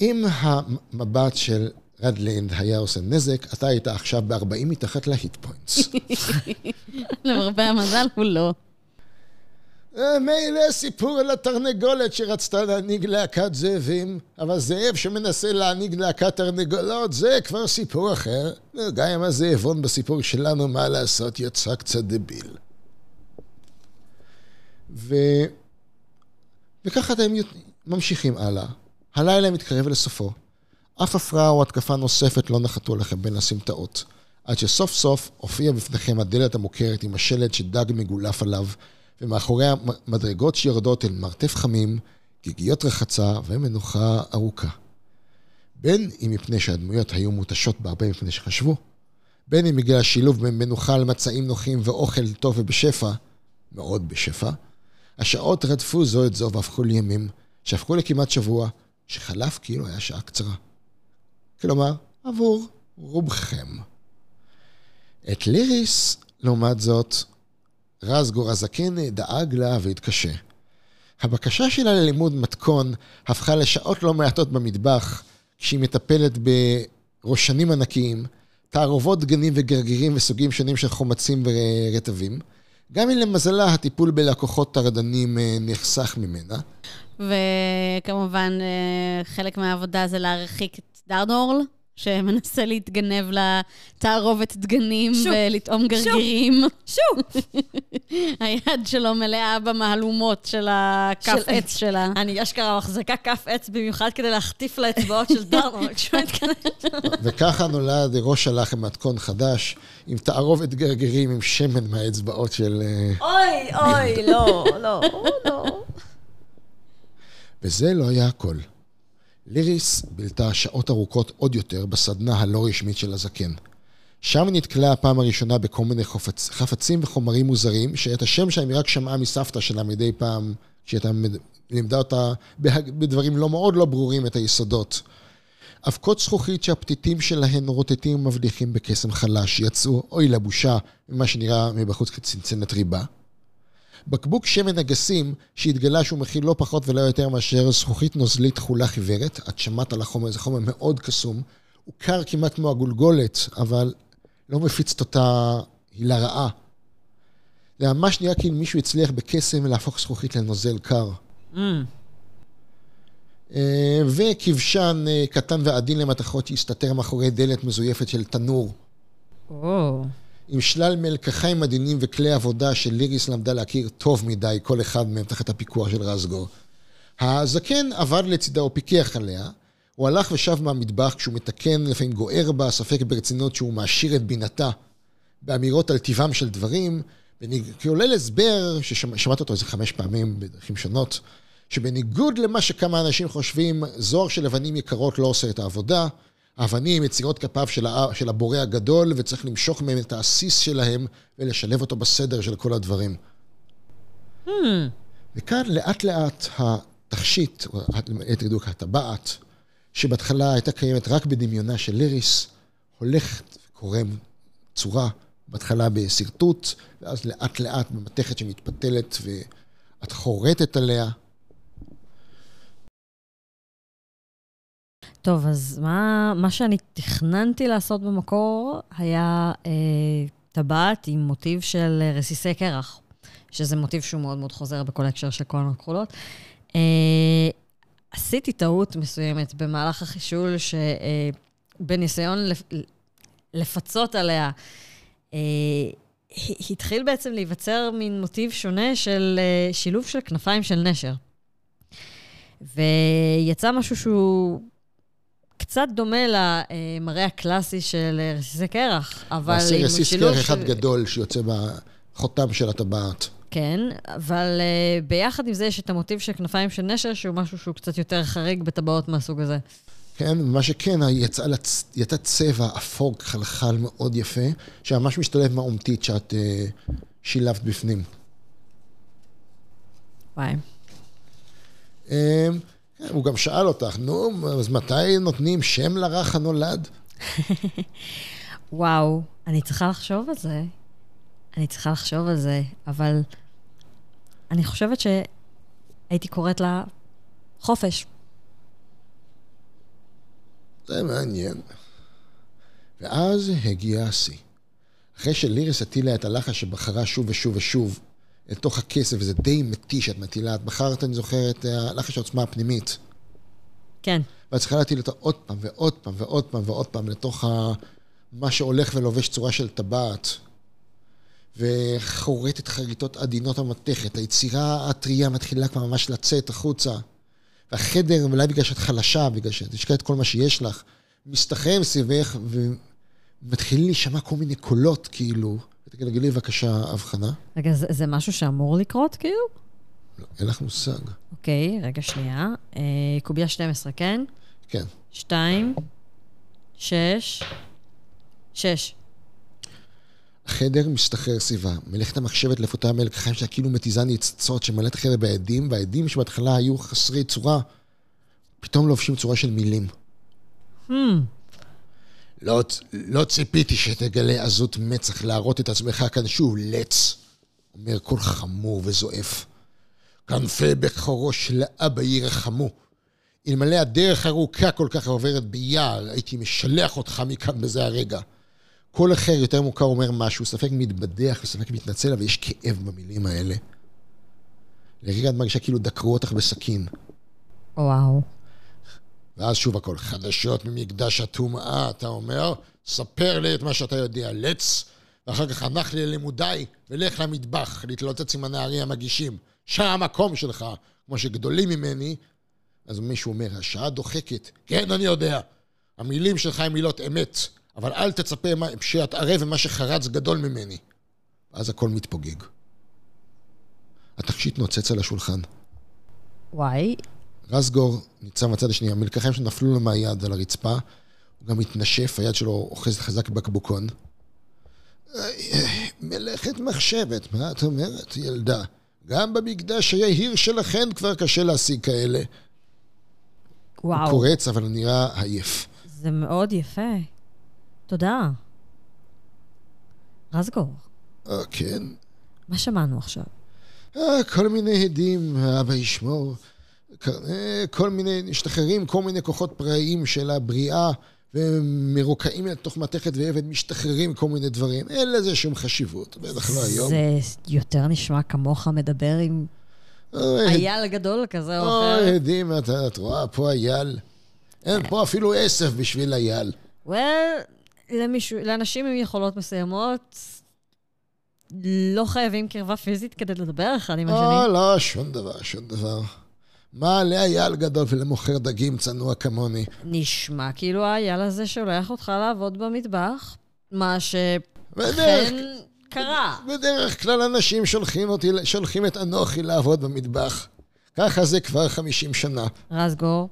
אם המבט של רדלינד היה עושה נזק, אתה היית עכשיו ב-40 מתחת להיט פוינטס. למרבה המזל, הוא לא. אה, מילא סיפור על התרנגולת שרצתה להנהיג להקת זאבים, אבל זאב שמנסה להנהיג להקת תרנגולות זה כבר סיפור אחר. גם אם הזאבון בסיפור שלנו, מה לעשות, יצא קצת דביל. ו... וככה אתם ממשיכים הלאה. הלילה מתקרב לסופו. אף הפרעה או התקפה נוספת לא נחתו עליכם בין הסמטאות, עד שסוף סוף הופיע בפניכם הדלת המוכרת עם השלט שדג מגולף עליו, ומאחורי המדרגות שיורדות אל מרתף חמים, גיגיות רחצה ומנוחה ארוכה. בין אם מפני שהדמויות היו מותשות בהרבה מפני שחשבו, בין אם בגלל השילוב בין מנוחה על מצעים נוחים ואוכל טוב ובשפע, מאוד בשפע, השעות רדפו זו את זו והפכו לימים, שהפכו לכמעט שבוע, שחלף כאילו היה שעה קצרה. כלומר, עבור רובכם. את ליריס, לעומת זאת, רזגור הזקן דאג לה והתקשה. הבקשה שלה ללימוד מתכון הפכה לשעות לא מעטות במטבח, כשהיא מטפלת בראשנים ענקיים, תערובות דגנים וגרגירים וסוגים שונים של חומצים ורטבים. גם אם למזלה הטיפול בלקוחות טרדנים אה, נחסך ממנה. וכמובן, אה, חלק מהעבודה זה להרחיק את דארנורל, שמנסה להתגנב לתערובת דגנים שו. ולטעום גרגירים. שו! היד שלו מלאה במהלומות של הכף של- עץ שלה. אני אשכרה מחזיקה כף עץ במיוחד כדי להחטיף לאצבעות של דרנו, כשהוא מתכנס. וככה נולד ראש הלחם מתכון חדש, עם תערובת גרגירים עם שמן מהאצבעות של... אה, אוי, אוי, לא, לא, לא. וזה לא היה הכל. ליריס בילתה שעות ארוכות עוד יותר בסדנה הלא רשמית של הזקן. שם היא נתקלה הפעם הראשונה בכל מיני חפצ... חפצים וחומרים מוזרים, שאת השם שלהם היא רק שמעה מסבתא שלה מדי פעם, כשהייתה מד- לימדה אותה בהג... בדברים לא מאוד לא ברורים את היסודות. אבקות זכוכית שהפתיתים שלהן רוטטים ומבליחים בקסם חלש, יצאו, אוי לבושה, ממה שנראה מבחוץ כצנצנת ריבה. בקבוק שמן אגסים, שהתגלה שהוא מכיל לא פחות ולא יותר מאשר זכוכית נוזלית תכולה חיוורת, את שמעת על החומר, זה חומר מאוד קסום, הוא קר כמעט כמו הגולגולת, אבל לא מפיץ את אותה הילה רעה. זה ממש נראה כאילו מישהו הצליח בקסם להפוך זכוכית לנוזל קר. אה, וכבשן אה, קטן ועדין למתכות שהסתתר מאחורי דלת מזויפת של תנור. או, עם שלל מלקחיים עדינים וכלי עבודה שליריס למדה להכיר טוב מדי, כל אחד מהם תחת הפיקוח של רסגור. הזקן עבד לצידה או פיקח עליה, הוא הלך ושב מהמטבח כשהוא מתקן, לפעמים גוער בה, ספק ברצינות שהוא מעשיר את בינתה באמירות על טיבם של דברים, כעולל הסבר, ששמעת אותו איזה חמש פעמים בדרכים שונות, שבניגוד למה שכמה אנשים חושבים, זוהר של אבנים יקרות לא עושה את העבודה. האבנים יצירות כפיו של, הבורא הגדול, וצריך למשוך מהם את העסיס שלהם ולשלב אותו בסדר של כל הדברים. וכאן לאט לאט התכשיט, או ליתר דיוק הטבעת, שבהתחלה הייתה קיימת רק בדמיונה של ליריס, הולכת וקורם צורה, בהתחלה בשרטוט, ואז לאט לאט במתכת שמתפתלת ואת חורטת עליה. טוב, אז מה, מה שאני תכננתי לעשות במקור היה אה, טבעת עם מוטיב של אה, רסיסי קרח, שזה מוטיב שהוא מאוד מאוד חוזר בכל ההקשר של כל הכחולות. אה, עשיתי טעות מסוימת במהלך החישול, שבניסיון לפ, לפצות עליה, אה, התחיל בעצם להיווצר מין מוטיב שונה של אה, שילוב של כנפיים של נשר. ויצא משהו שהוא קצת דומה למראה הקלאסי של אה, רסיסי קרח, אבל עם רסיס קרח אחד של- גדול שיוצא בחותם של הטבעת. כן, אבל uh, ביחד עם זה יש את המוטיב של כנפיים של נשר, שהוא משהו שהוא קצת יותר חריג בטבעות מהסוג הזה. כן, מה שכן, יצא, לצ... יצא צבע אפור חלחל מאוד יפה, שממש משתלב מהאומתית שאת uh, שילבת בפנים. וואי. Um, כן, הוא גם שאל אותך, נו, אז מתי נותנים שם לרך הנולד? וואו, אני צריכה לחשוב על זה. אני צריכה לחשוב על זה, אבל אני חושבת שהייתי קוראת לה חופש. זה מעניין. ואז הגיע השיא. אחרי שליריס הטילה את הלחש שבחרה שוב ושוב ושוב אל תוך הכסף, וזה די מתיש את מטילה, את בחרת, אני זוכר, את הלחש העוצמה הפנימית. כן. ואת צריכה להטיל אותה עוד פעם ועוד פעם ועוד פעם ועוד פעם לתוך ה... מה שהולך ולובש צורה של טבעת. וחורטת חריטות עדינות המתכת. היצירה הטריה מתחילה כבר ממש לצאת החוצה. והחדר, אולי בגלל שאת חלשה, בגלל שאת השקעת את כל מה שיש לך, מסתחרר סביבך ומתחילים להישמע כל מיני קולות, כאילו. תגלגלי בבקשה הבחנה. רגע, זה, זה משהו שאמור לקרות, כאילו? לא, אין לך מושג. אוקיי, רגע, שנייה. אה, קובייה 12, כן? כן. 2, 6, 6. החדר מסתחרר סביבה, מלאכת המחשבת לפותה מלקחיים שלה כאילו מתיזה ניצוצות שמלאת החדר בעדים, והעדים שבהתחלה היו חסרי צורה, פתאום לובשים צורה של מילים. Hmm, לא, לא ציפיתי שתגלה עזות מצח להראות את עצמך כאן שוב, לץ, אומר קול חמור וזועף. כנפי בכורו של האבא ירחמו. אלמלא הדרך ארוכה כל כך עוברת ביער, הייתי משלח אותך מכאן בזה הרגע. כל אחר יותר מוכר אומר משהו, ספק מתבדח וספק מתנצל, אבל יש כאב במילים האלה. לרגע את מרגישה כאילו דקרו אותך בסכין. וואו. ואז שוב הכל, חדשות ממקדש הטומאה, אתה אומר, ספר לי את מה שאתה יודע, לץ, ואחר כך הנח לי ללימודיי, ולך למטבח, להתלוצץ עם הנערים המגישים. שם המקום שלך, כמו שגדולים ממני. אז מישהו אומר, השעה דוחקת. כן, אני יודע. המילים שלך הן מילות אמת, אבל אל תצפה שאתערב במה שחרץ גדול ממני. ואז הכל מתפוגג. התכשיט נוצץ על השולחן. וואי, רסגור ניצב מהצד השני, המלקחיים שנפלו לו מהיד על הרצפה, הוא גם התנשף, היד שלו אוחזת חזק בקבוקון. "איי, מלאכת מחשבת, מה את אומרת, ילדה? גם במקדש היהיר שלכן כבר קשה להשיג כאלה. הוא וואו, קורץ, אבל הוא נראה עייף. זה מאוד יפה. תודה. רזגור, אה, כן? מה שמענו עכשיו? אה, כל מיני עדים, אבא ישמור. אה, כל מיני, משתחררים כל מיני כוחות פראיים של הבריאה, ומרוקעים לתוך מתכת ועבד, משתחררים כל מיני דברים. אין לזה שום חשיבות, בטח לא היום. זה יותר נשמע כמוך מדבר עם אוי, אייל גדול כזה או אוי, אחר. עדים, אתה- את רואה, פה אייל. אין פה אפילו עשב בשביל אייל. well, למישהו, לאנשים עם יכולות מסוימות, לא חייבים קרבה פיזית כדי לדבר אחד עם לא, השני. לא, שום דבר, שום דבר. מה לאייל גדול ולמוכר דגים צנוע כמוני? נשמע כאילו האייל הזה שולח אותך לעבוד במטבח, מה שאכן קרה. בדרך כלל אנשים שולחים אותי, שולחים את אנוכי לעבוד במטבח. ככה זה כבר 50 שנה. רזגור,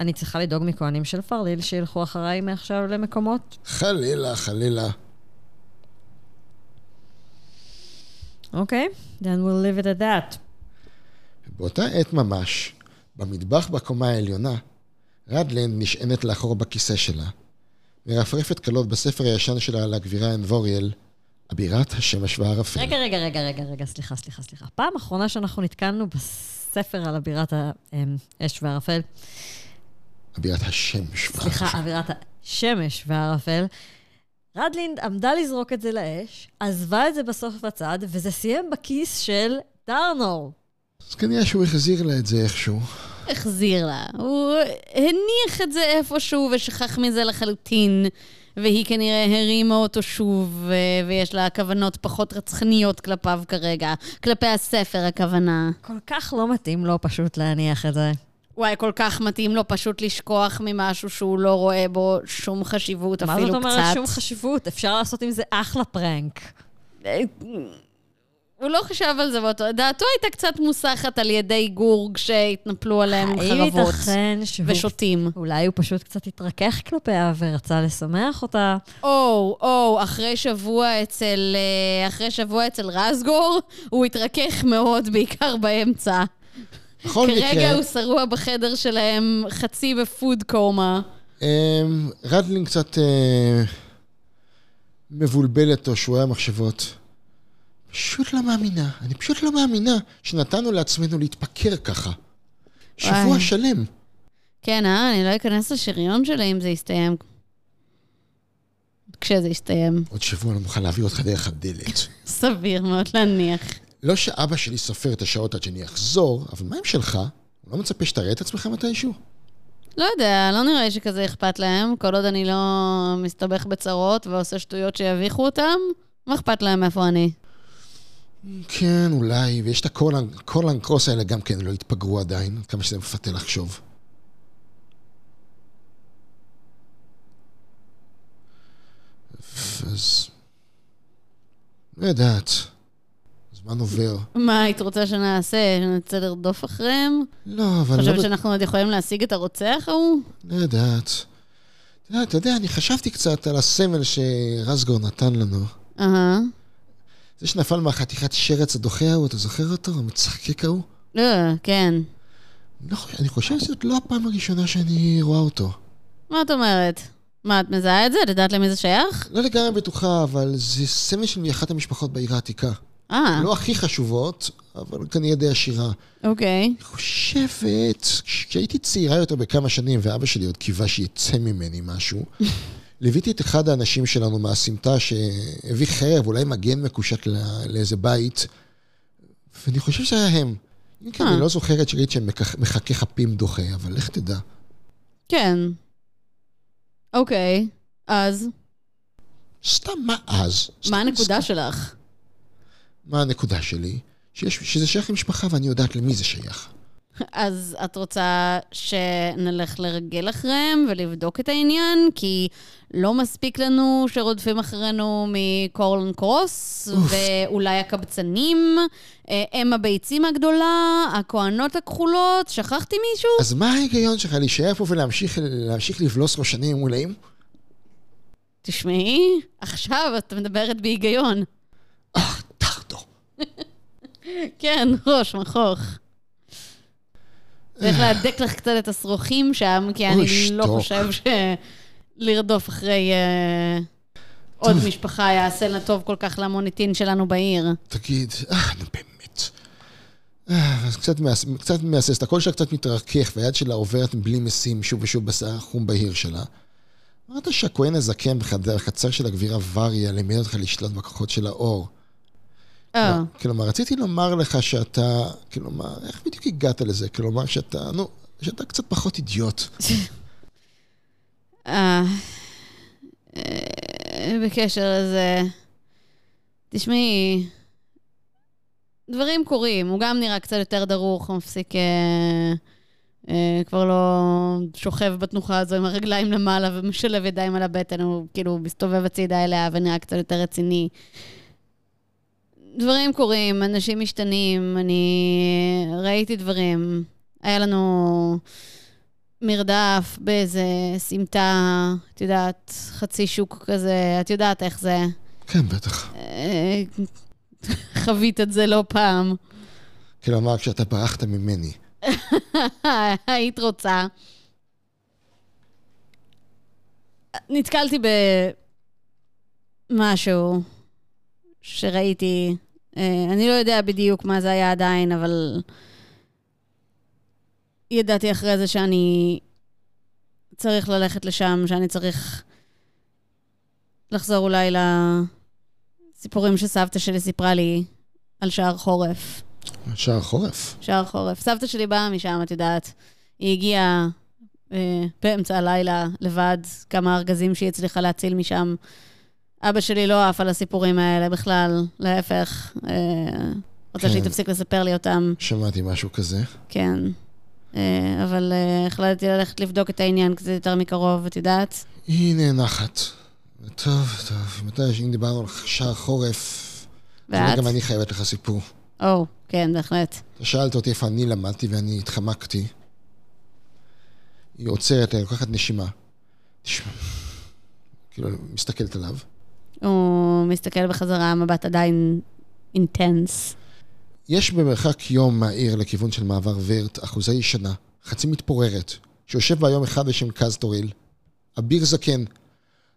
אני צריכה לדאוג מכהנים של פרליל שילכו אחריי מעכשיו למקומות? חלילה, חלילה. אוקיי, then we'll leave it at that. באותה עת ממש, במטבח בקומה העליונה, רדלין נשענת לאחור בכיסא שלה, מרפרפת קלות בספר הישן שלה על הגבירה אנבוריאל, אבירת השמש והערפל. רגע, רגע, רגע, רגע, רגע, סליחה, סליחה, סליחה. פעם אחרונה שאנחנו נתקלנו בספר על אבירת האש והערפל, אבירת השמש סליחה, והערפל. אווירת השמש והערפל. רדלינד עמדה לזרוק את זה לאש, עזבה את זה בסוף בצד, וזה סיים בכיס של דרנור. אז כנראה שהוא החזיר לה את זה איכשהו. החזיר לה. הוא הניח את זה איפשהו ושכח מזה לחלוטין, והיא כנראה הרימה אותו שוב, ויש לה כוונות פחות רצחניות כלפיו כרגע. כלפי הספר, הכוונה. כל כך לא מתאים לו פשוט להניח את זה. וואי, כל כך מתאים לו פשוט לשכוח ממשהו שהוא לא רואה בו שום חשיבות, מה אפילו זאת קצת. אומרת שום חשיבות? אפשר לעשות עם זה אחלה פרנק. הוא לא חשב על זה באותו... דעתו הייתה קצת מוסחת על ידי גורג שהתנפלו עליהם עם האם חרבות ייתכן שהוא... ושוטים. אולי הוא פשוט קצת התרכך כלפיה ורצה לשמח אותה. או, או, אחרי שבוע אצל... אה, אחרי שבוע אצל רסגור, הוא התרכך מאוד, בעיקר באמצע. בכל כרגע מקרה, הוא שרוע בחדר שלהם חצי בפוד קומה. אמ, רדלין קצת אה, מבולבלת או שרויה מחשבות. פשוט לא מאמינה, אני פשוט לא מאמינה שנתנו לעצמנו להתפקר ככה. שבוע וואי. שלם. כן, אה? אני לא אכנס לשריון שלי אם זה יסתיים. כשזה יסתיים. עוד שבוע לא נוכל להעביר אותך דרך הדלת. סביר מאוד להניח. לא שאבא שלי סופר את השעות עד שאני אחזור, אבל מה עם שלך? הוא לא מצפה שתראה את עצמך מתישהו? לא יודע, לא נראה לי שכזה אכפת להם, כל עוד אני לא מסתבך בצרות ועושה שטויות שיביכו אותם, מה אכפת להם איפה אני? כן, אולי, ויש את הקורלן, קורלן קרוס האלה גם כן לא התפגרו עדיין, עד כמה שזה מפתה לחשוב. אז... לא יודעת. הזמן עובר. מה היית רוצה שנעשה? שנצא לרדוף אחריהם? לא, אבל חושבת לא... שאנחנו עוד יכולים להשיג את הרוצח ההוא? לא יודעת. אתה יודע, אתה יודע, אני חשבתי קצת על הסמל שרסגור נתן לנו. אהה. זה שנפל מהחתיכת שרץ הדוחה ההוא, אתה זוכר אותו? המצחקק ההוא? אה, כן. לא, אני חושב שזאת לא הפעם הראשונה שאני רואה אותו. מה את אומרת? מה, את מזהה את זה? את יודעת למי זה שייך? לא לגמרי בטוחה, אבל זה סמל של מאחת המשפחות בעיר העתיקה. אה, לא הכי חשובות, אבל כנראה די עשירה. אוקיי. אני חושבת, כשהייתי צעירה יותר בכמה שנים, ואבא שלי עוד קיווה שיצא ממני משהו, ליוויתי את אחד האנשים שלנו מהסמטה שהביא חרב, אולי מגן מקושט לא- לאיזה בית, ואני חושב שזה היה הם. אם כן, אה. אני לא זוכרת שראיתי שהם מכח- מחכה חפים דוחה, אבל לך תדע. כן. אוקיי, אז? סתם, מה אז? מה הנקודה סתם. שלך? מה הנקודה שלי? שיש, שזה שייך למשפחה ואני יודעת למי זה שייך. אז את רוצה שנלך לרגל אחריהם ולבדוק את העניין? כי לא מספיק לנו שרודפים אחרינו מקורלן קרוס. ואולי הקבצנים, אה, אם הביצים הגדולה, הכוהנות הכחולות, שכחתי מישהו? אז מה ההיגיון שלך להישאר פה ולהמשיך להמשיך לבלוס ראשנים מולאים? תשמעי, עכשיו את מדברת בהיגיון. אה, טרדו. כן, ראש, מכוך. צריך להדק לך קצת את השרוכים שם, כי אני לא. חושב שלרדוף אחרי אה, עוד. משפחה יעשה לה טוב כל כך למוניטין שלנו בעיר. תגיד, אה, נו באמת. אה, קצת מהס- קצת מהסס, הקול שלה קצת מתרכך, והיד שלה עוברת בלי משים שוב ושוב בשיער החום בהיר שלה. אמרת שהכהן הזקן בחדר החצר של הגבירה וריה לימד אותך לשלוט בכוחות של האור. אה, כלומר, רציתי לומר לך שאתה, כלומר, איך בדיוק הגעת לזה? כלומר, שאתה, נו, שאתה קצת פחות אידיוט. אה, אה, בקשר לזה, תשמעי, דברים קורים, הוא גם נראה קצת יותר דרוך, הוא מפסיק, אה, אה, כבר לא שוכב בתנוחה הזו עם הרגליים למעלה ומשלב ידיים על הבטן, הוא כאילו מסתובב הצידה אליה ונראה קצת יותר רציני. דברים קורים, אנשים משתנים, אני ראיתי דברים. היה לנו מרדף באיזה סמטה, את יודעת, חצי שוק כזה, את יודעת איך זה. כן, בטח. אה, חווית את זה לא פעם. כלומר, כשאתה ברחת ממני. היית רוצה. נתקלתי במשהו שראיתי, אה, אני לא יודע בדיוק מה זה היה עדיין, אבל ידעתי אחרי זה שאני צריך ללכת לשם, שאני צריך לחזור אולי לסיפורים שסבתא שלי סיפרה לי על שער חורף. שער חורף. שער חורף. סבתא שלי באה משם, את יודעת. היא הגיעה אה, באמצע הלילה לבד, כמה ארגזים שהיא הצליחה להציל משם. אבא שלי לא עף על הסיפורים האלה בכלל, להפך. אה, רוצה כן. שהיא תפסיק לספר לי אותם, שמעתי משהו כזה. כן. אה, אבל אה, החלטתי ללכת לבדוק את העניין קצת יותר מקרוב, את יודעת? היא נאנחת. טוב, טוב, מתי אם דיברנו על שער חורף, ואת? גם אני חייבת לך סיפור. או, כן, בהחלט. אתה שאלת אותי איפה אני למדתי ואני התחמקתי. היא עוצרת, לוקחת נשימה. תשמע, כאילו, מסתכלת עליו. הוא מסתכל בחזרה, מבט עדיין אינטנס. יש במרחק יום מהעיר לכיוון של מעבר ורט אחוזי ישנה, חצי מתפוררת, שיושב בה יום אחד בשם קזטוריל. אביר זקן.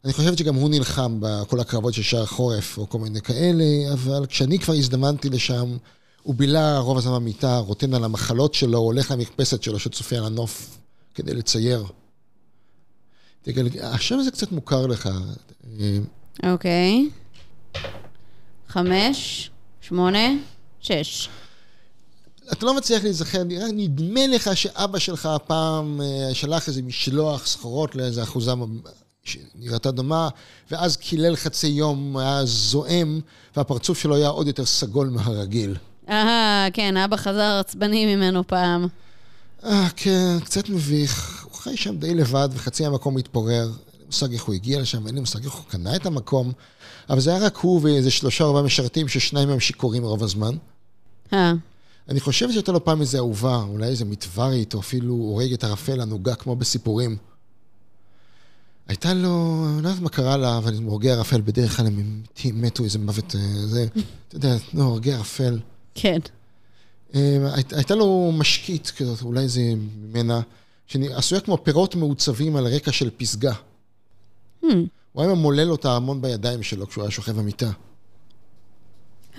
אני חושבת שגם הוא נלחם בכל הקרבות של שער חורף או כל מיני כאלה, אבל כשאני כבר הזדמנתי לשם, הוא בילה רוב הזמן במיטה, רוטן על המחלות שלו, הולך למרפסת שלו שצופה על הנוף כדי לצייר. תגל... השם הזה קצת מוכר לך. אה, אוקיי. חמש, שמונה, שש. אתה לא מצליח להיזכר, נדמה לך שאבא שלך הפעם אה, שלח איזה משלוח סחורות לאיזה אחוזה שנראתה דומה, ואז קילל חצי יום, היה זועם, והפרצוף שלו היה עוד יותר סגול מהרגיל. אהה, כן, אבא חזר עצבני ממנו פעם. אה, כן, קצת מביך. הוא חי שם די לבד, וחצי המקום מתפורר. מושג איך הוא הגיע לשם, אין לי מושג איך הוא קנה את המקום. אבל זה היה רק הוא ואיזה שלושה ארבעה משרתים, ששניים מהם שיכורים רוב הזמן. אה, אני חושב שהייתה לו פעם איזה אהובה, אולי איזה מטוורית, או אפילו הורגת ערפל ענוגה כמו בסיפורים. הייתה לו, אני לא יודעת מה קרה לה, אבל הורגי ערפל בדרך כלל הם מתו איזה מוות, אה, זה, אתה יודע, לא, הורגי ערפל. כן. אה, היית- הייתה לו משקית כזאת, אולי זה ממנה, שעשויה כמו פירות מעוצבים על רקע של פסגה. Hmm, הוא היה ממולל אותה המון בידיים שלו כשהוא היה שוכב במיטה.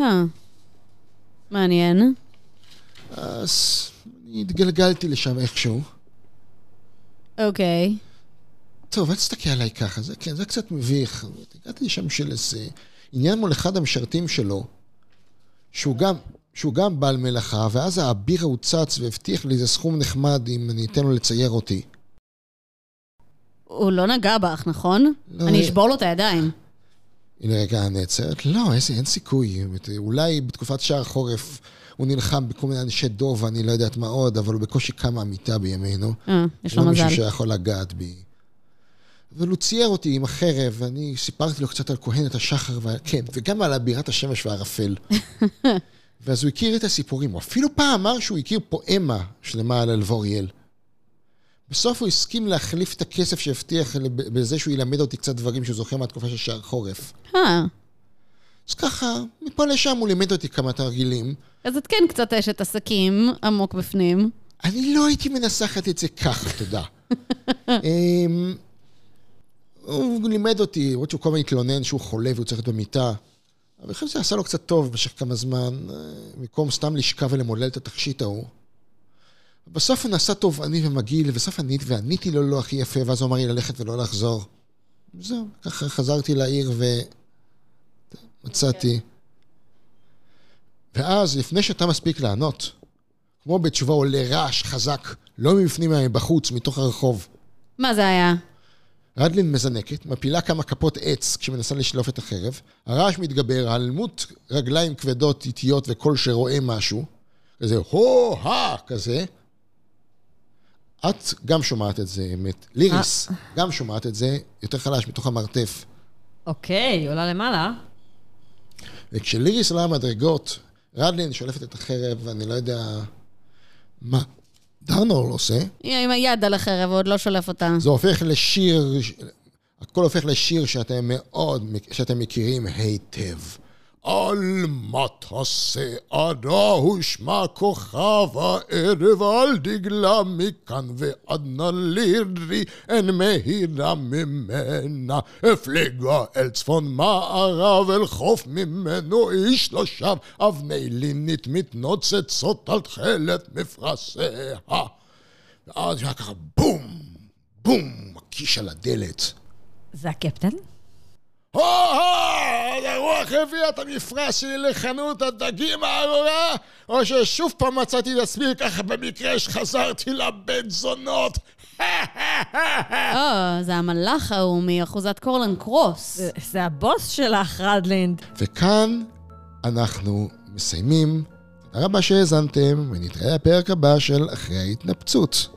אה. מעניין. אז אני התגלגלתי לשם איכשהו. אוקיי. טוב, אל תסתכל עליי ככה, זה כן, זה קצת מביך. הגעתי לשם של איזה עניין מול אחד המשרתים שלו, שהוא גם, שהוא גם בעל מלאכה, ואז האביר הוא צץ והבטיח לי איזה סכום נחמד אם אני אתן לו לצייר אותי. הוא לא נגע בך, נכון? לא, אני אה. אשבור לו את הידיים. היא לרגע נעצרת, לא, איזה, אין סיכוי. אולי בתקופת שער חורף הוא נלחם בכל מיני אנשי דוב ואני לא יודעת מה עוד, אבל הוא בקושי קם מהמיטה בימינו. אה, יש לו לא מזל. מישהו שיכול לגעת בי. אבל הוא צייר אותי עם החרב, ואני סיפרתי לו קצת על כהנת השחר, ו... כן, וגם על בירת השמש והערפל. ואז הוא הכיר את הסיפורים. הוא אפילו פעם אמר שהוא הכיר פואמה שלמה על אלבוריאל. בסוף הוא הסכים להחליף את הכסף שהבטיח בזה שהוא ילמד אותי קצת דברים שהוא זוכר מהתקופה של שער חורף. אה, אז ככה, מפה לשם הוא לימד אותי כמה תרגילים. אז את כן קצת אשת עסקים עמוק בפנים. אני לא הייתי מנסחת את זה ככה, תודה. אמ, הוא לימד אותי, למרות שהוא כל הזמן התלונן שהוא חולה והוא צריך להיות במיטה. אבל אני חושב שזה עשה לו קצת טוב במשך כמה זמן, אה, במקום סתם לשכב ולמולל את התכשיט ההוא. בסוף הוא נעשה תובעני ומגעיל, ובסוף ענית, ועניתי לו לא הכי יפה, ואז הוא אמר לי ללכת ולא לחזור. זהו, ככה חזרתי לעיר ומצאתי. ואז, לפני שאתה מספיק לענות, כמו בתשובה עולה רעש חזק, לא מבפנים אלא מבחוץ, מתוך הרחוב. מה זה היה? רדלין מזנקת, מפילה כמה כפות עץ כשמנסה לשלוף את החרב, הרעש מתגבר, העלמות רגליים כבדות, איטיות וקול שרואה משהו, כזה הו-הא כזה. את גם שומעת את זה, אמת. ליריס גם שומעת את זה, יותר חלש מתוך המרתף. אוקיי, עולה למעלה. וכשליריס עולה המדרגות, רדלין שולפת את החרב, ואני לא יודע מה דרנול עושה. היא עם היד על החרב, הוא עוד לא שולף אותה. זה הופך לשיר, הכל הופך לשיר שאתם מאוד, שאתם מכירים היטב. על מטוסי עדה הושמע כוכב הערב על דגלה מכאן ועד נלירי אין מהירה ממנה הפליגה אל צפון מערב אל חוף ממנו איש לא שב אבני לינית מתנוצצות על תכלת מפרשיה ואז היה ככה בום, בום, מקיש על הדלת. זה הקפטן? הו-הו, הרוח הביאה את המפרש שלי לחנות הדגים הארורה, או ששוב פעם מצאתי את עצמי ככה במקרה שחזרתי לבן זונות. או, זה המלאך ההוא מאחוזת קורלן קרוס. זה- זה הבוס שלך, רדלינד. וכאן אנחנו מסיימים. תודה רבה שהאזנתם, ונתראה בפרק הבא של אחרי ההתנפצות.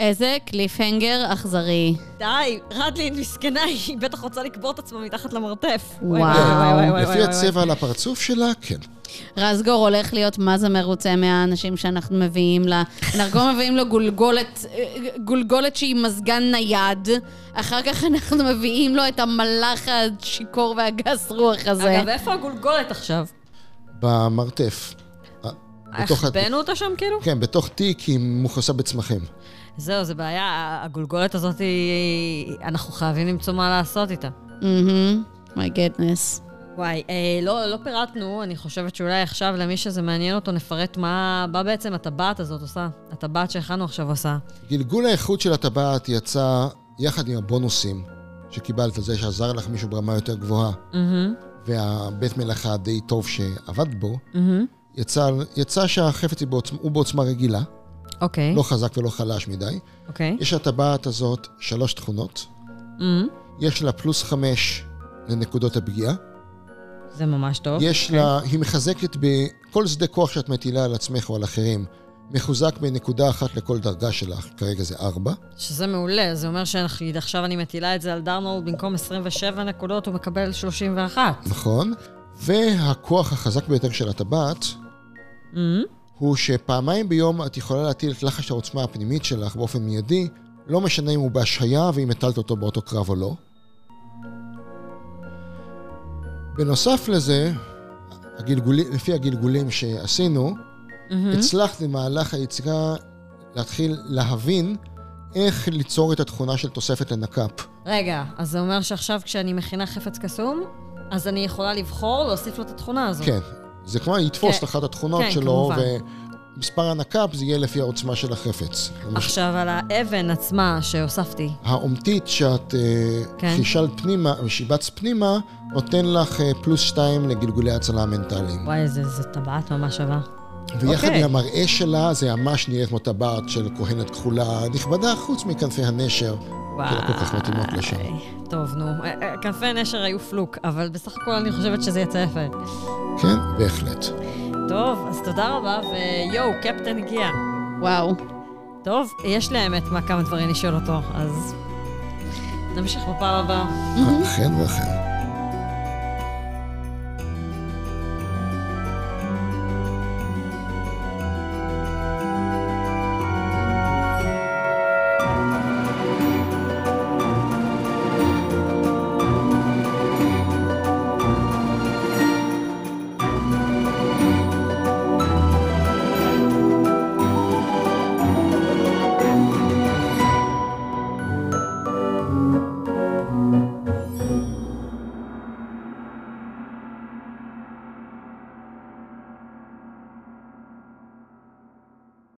איזה cliffhanger אכזרי. די, רדלינד מסכנה, היא בטח רוצה לקבור את עצמה מתחת למרתף. וואו. לפי הצבע על הפרצוף שלה, כן. רזגור הולך להיות מה זה מרוצה מהאנשים שאנחנו מביאים לה. אנחנו מביאים לו גולגולת, אה, גולגולת שהיא מזגן נייד. אחר כך אנחנו מביאים לו את המלאך השיכור והגס רוח הזה. אגב, איפה הגולגולת עכשיו? במרתף. אה, החבאנו אותה שם כאילו? כן, בתוך תיק היא מכוסה בצמחים. זהו, זה בעיה, הגולגולת הזאת היא... אנחנו חייבים למצוא מה לעשות איתה. אהמם, מי גדנס. וואי, אה, לא, לא פירטנו, אני חושבת שאולי עכשיו למי שזה מעניין אותו נפרט מה, מה בעצם הטבעת הזאת עושה. הטבעת שהכנו עכשיו עושה. גלגול האיכות של הטבעת יצא יחד עם הבונוסים שקיבלת, זה שעזר לך מישהו ברמה יותר גבוהה, מהמם, והבית מלאכה הדי טוב שעבד בו, מהמם. יצא, יצא שהחפץ היא בעוצמה, הוא בעוצמה רגילה, אוקיי, לא חזק ולא חלש מדי. אוקיי. יש לטבעת הזאת שלוש תכונות. מהמם. יש לה פלוס חמש לנקודות הפגיעה. זה ממש טוב. יש לה, היא מחזקת בכל שדה כוח שאת מטילה על עצמך או על אחרים, מחוזק בנקודה אחת לכל דרגה שלך, כרגע זה ארבע. שזה מעולה, זה אומר שעכשיו אני מטילה את זה על דרנולד, במקום 27 נקודות הוא מקבל 31. נכון. והכוח החזק ביותר של הטבעת, מהמם. הוא שפעמיים ביום את יכולה להטיל את לחש העוצמה הפנימית שלך באופן מיידי, לא משנה אם הוא בהשהיה ואם הטלת אותו באותו קרב או לא. בנוסף לזה, הגלגולים, לפי הגלגולים שעשינו, מהמם. הצלחת במהלך היצירה להתחיל להבין איך ליצור את התכונה של תוספת לנק"פ. רגע, אז זה אומר שעכשיו כשאני מכינה חפץ קסום, אז אני יכולה לבחור להוסיף לו את התכונה הזאת. כן, זה כמו יתפוס כן. את אחת התכונות כן, שלו, כמובן. ומספר הנק"פ זה יהיה לפי העוצמה של החפץ. עכשיו, על האבן עצמה שהוספתי. האומתית שאת אה, כן. חישלת פנימה, שיבצת פנימה, נותן לך אה, פלוס שתיים לגלגולי הצלה המנטליים. וואי, זה, זה טבעת ממש שווה. ויחד אוקיי. עם המראה שלה, זה ממש נראית כמו טבעת של כהנת כחולה נכבדה, חוץ מכנפי הנשר, שלא כל כך מתאימות לשם. טוב, נו. אה, אה, כנפי נשר היו פלוק, אבל בסך הכל אני חושבת שזה יצא יפה. כן, בהחלט. טוב, אז תודה רבה, ויואו, קפטן הגיע. וואו. טוב, יש לי האמת מה כמה דברים לשאול אותו, אז נמשיך בפעם הבאה. אכן ואכן.